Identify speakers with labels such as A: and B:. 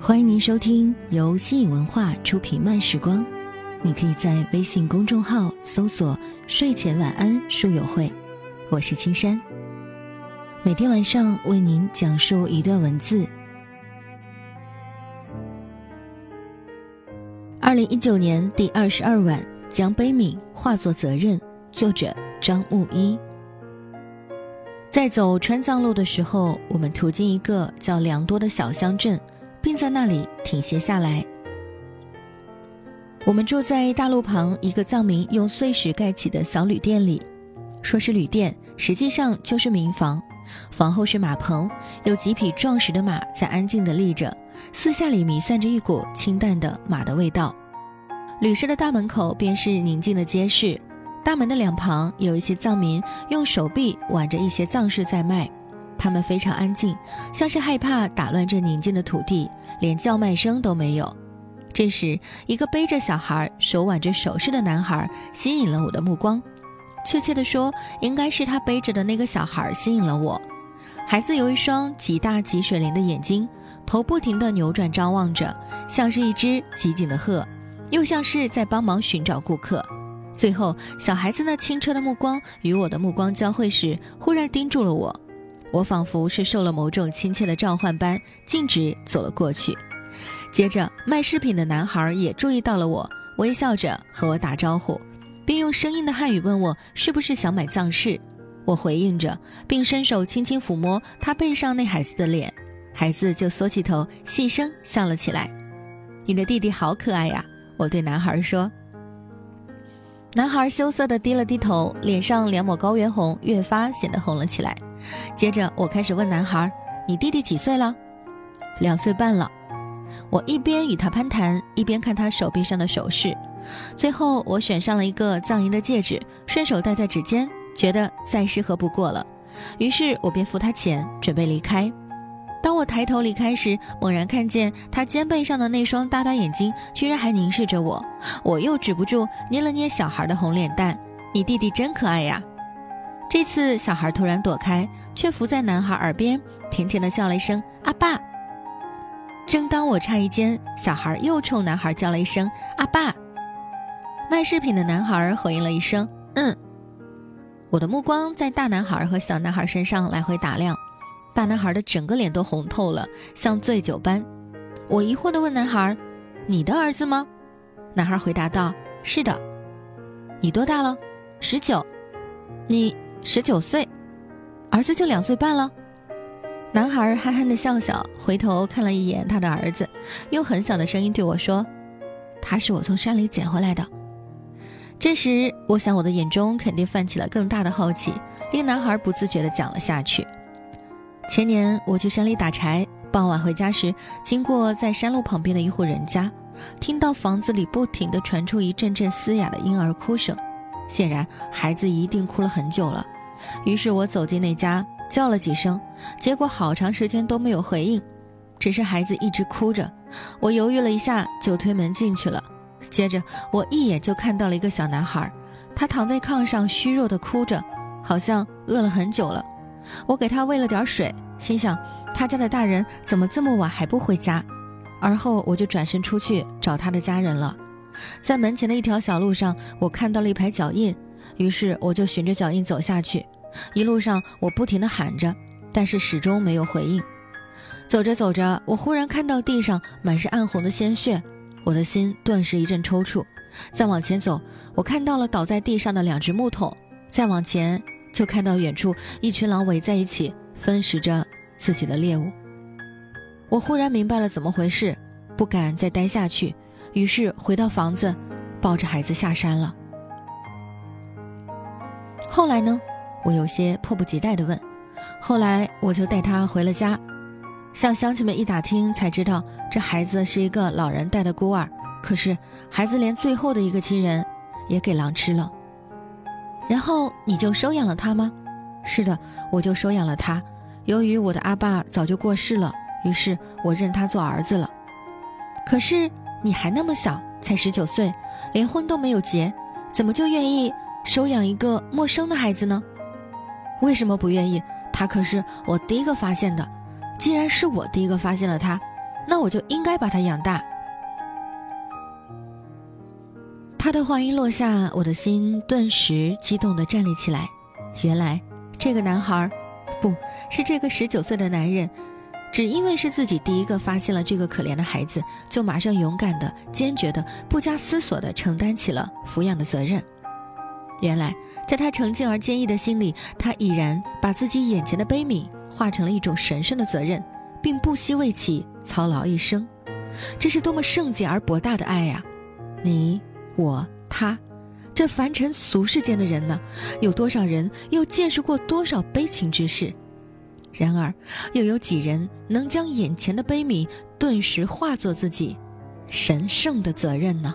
A: 欢迎您收听由新影文化出品《慢时光》，你可以在微信公众号搜索“睡前晚安书友会”，我是青山，每天晚上为您讲述一段文字。二零一九年第二十二晚，将悲悯化作责任。作者张木一。在走川藏路的时候，我们途经一个叫良多的小乡镇。并在那里停歇下来。我们住在大路旁一个藏民用碎石盖起的小旅店里，说是旅店，实际上就是民房。房后是马棚，有几匹壮实的马在安静地立着，四下里弥散着一股清淡的马的味道。旅社的大门口便是宁静的街市，大门的两旁有一些藏民用手臂挽着一些藏式在卖。他们非常安静，像是害怕打乱这宁静的土地，连叫卖声都没有。这时，一个背着小孩、手挽着首饰的男孩吸引了我的目光。确切地说，应该是他背着的那个小孩吸引了我。孩子有一双极大极水灵的眼睛，头不停地扭转张望着，像是一只机警的鹤，又像是在帮忙寻找顾客。最后，小孩子那清澈的目光与我的目光交汇时，忽然盯住了我。我仿佛是受了某种亲切的召唤般，径直走了过去。接着，卖饰品的男孩也注意到了我，微笑着和我打招呼，并用生硬的汉语问我是不是想买藏饰。我回应着，并伸手轻轻抚摸他背上那孩子的脸，孩子就缩起头，细声笑了起来。“你的弟弟好可爱呀！”我对男孩说。男孩羞涩地低了低头，脸上两抹高原红越发显得红了起来。接着，我开始问男孩：“你弟弟几岁了？”“两岁半了。”我一边与他攀谈，一边看他手臂上的首饰。最后，我选上了一个藏银的戒指，顺手戴在指尖，觉得再适合不过了。于是我便付他钱，准备离开。当我抬头离开时，猛然看见他肩背上的那双大大眼睛，居然还凝视着我。我又止不住捏了捏小孩的红脸蛋：“你弟弟真可爱呀！”这次小孩突然躲开，却伏在男孩耳边，甜甜的叫了一声“阿爸”。正当我诧异间，小孩又冲男孩叫了一声“阿爸”。卖饰品的男孩回应了一声“嗯”。我的目光在大男孩和小男孩身上来回打量，大男孩的整个脸都红透了，像醉酒般。我疑惑地问男孩：“你的儿子吗？”男孩回答道：“是的。”“你多大了？”“十九。”“你？”十九岁，儿子就两岁半了。男孩憨憨的笑笑，回头看了一眼他的儿子，用很小的声音对我说：“他是我从山里捡回来的。”这时，我想我的眼中肯定泛起了更大的好奇，令男孩不自觉地讲了下去。前年我去山里打柴，傍晚回家时，经过在山路旁边的一户人家，听到房子里不停地传出一阵阵嘶哑的婴儿哭声。显然，孩子一定哭了很久了。于是我走进那家，叫了几声，结果好长时间都没有回应，只是孩子一直哭着。我犹豫了一下，就推门进去了。接着，我一眼就看到了一个小男孩，他躺在炕上，虚弱地哭着，好像饿了很久了。我给他喂了点水，心想他家的大人怎么这么晚还不回家？而后我就转身出去找他的家人了。在门前的一条小路上，我看到了一排脚印，于是我就循着脚印走下去。一路上我不停地喊着，但是始终没有回应。走着走着，我忽然看到地上满是暗红的鲜血，我的心顿时一阵抽搐。再往前走，我看到了倒在地上的两只木桶，再往前就看到远处一群狼围在一起分食着自己的猎物。我忽然明白了怎么回事，不敢再待下去。于是回到房子，抱着孩子下山了。后来呢？我有些迫不及待地问。后来我就带他回了家，向乡亲们一打听，才知道这孩子是一个老人带的孤儿。可是孩子连最后的一个亲人也给狼吃了。然后你就收养了他吗？是的，我就收养了他。由于我的阿爸早就过世了，于是我认他做儿子了。可是。你还那么小，才十九岁，连婚都没有结，怎么就愿意收养一个陌生的孩子呢？为什么不愿意？他可是我第一个发现的。既然是我第一个发现了他，那我就应该把他养大。他的话音落下，我的心顿时激动地站立起来。原来，这个男孩，不是这个十九岁的男人，只因为是自己第一个发现了这个可怜的孩子，就马上勇敢的、坚决的、不加思索的承担起了抚养的责任。原来，在他澄静而坚毅的心里，他已然把自己眼前的悲悯化成了一种神圣的责任，并不惜为其操劳一生。这是多么圣洁而博大的爱呀！你。我他，这凡尘俗世间的人呢，有多少人又见识过多少悲情之事？然而，又有几人能将眼前的悲悯顿时化作自己神圣的责任呢？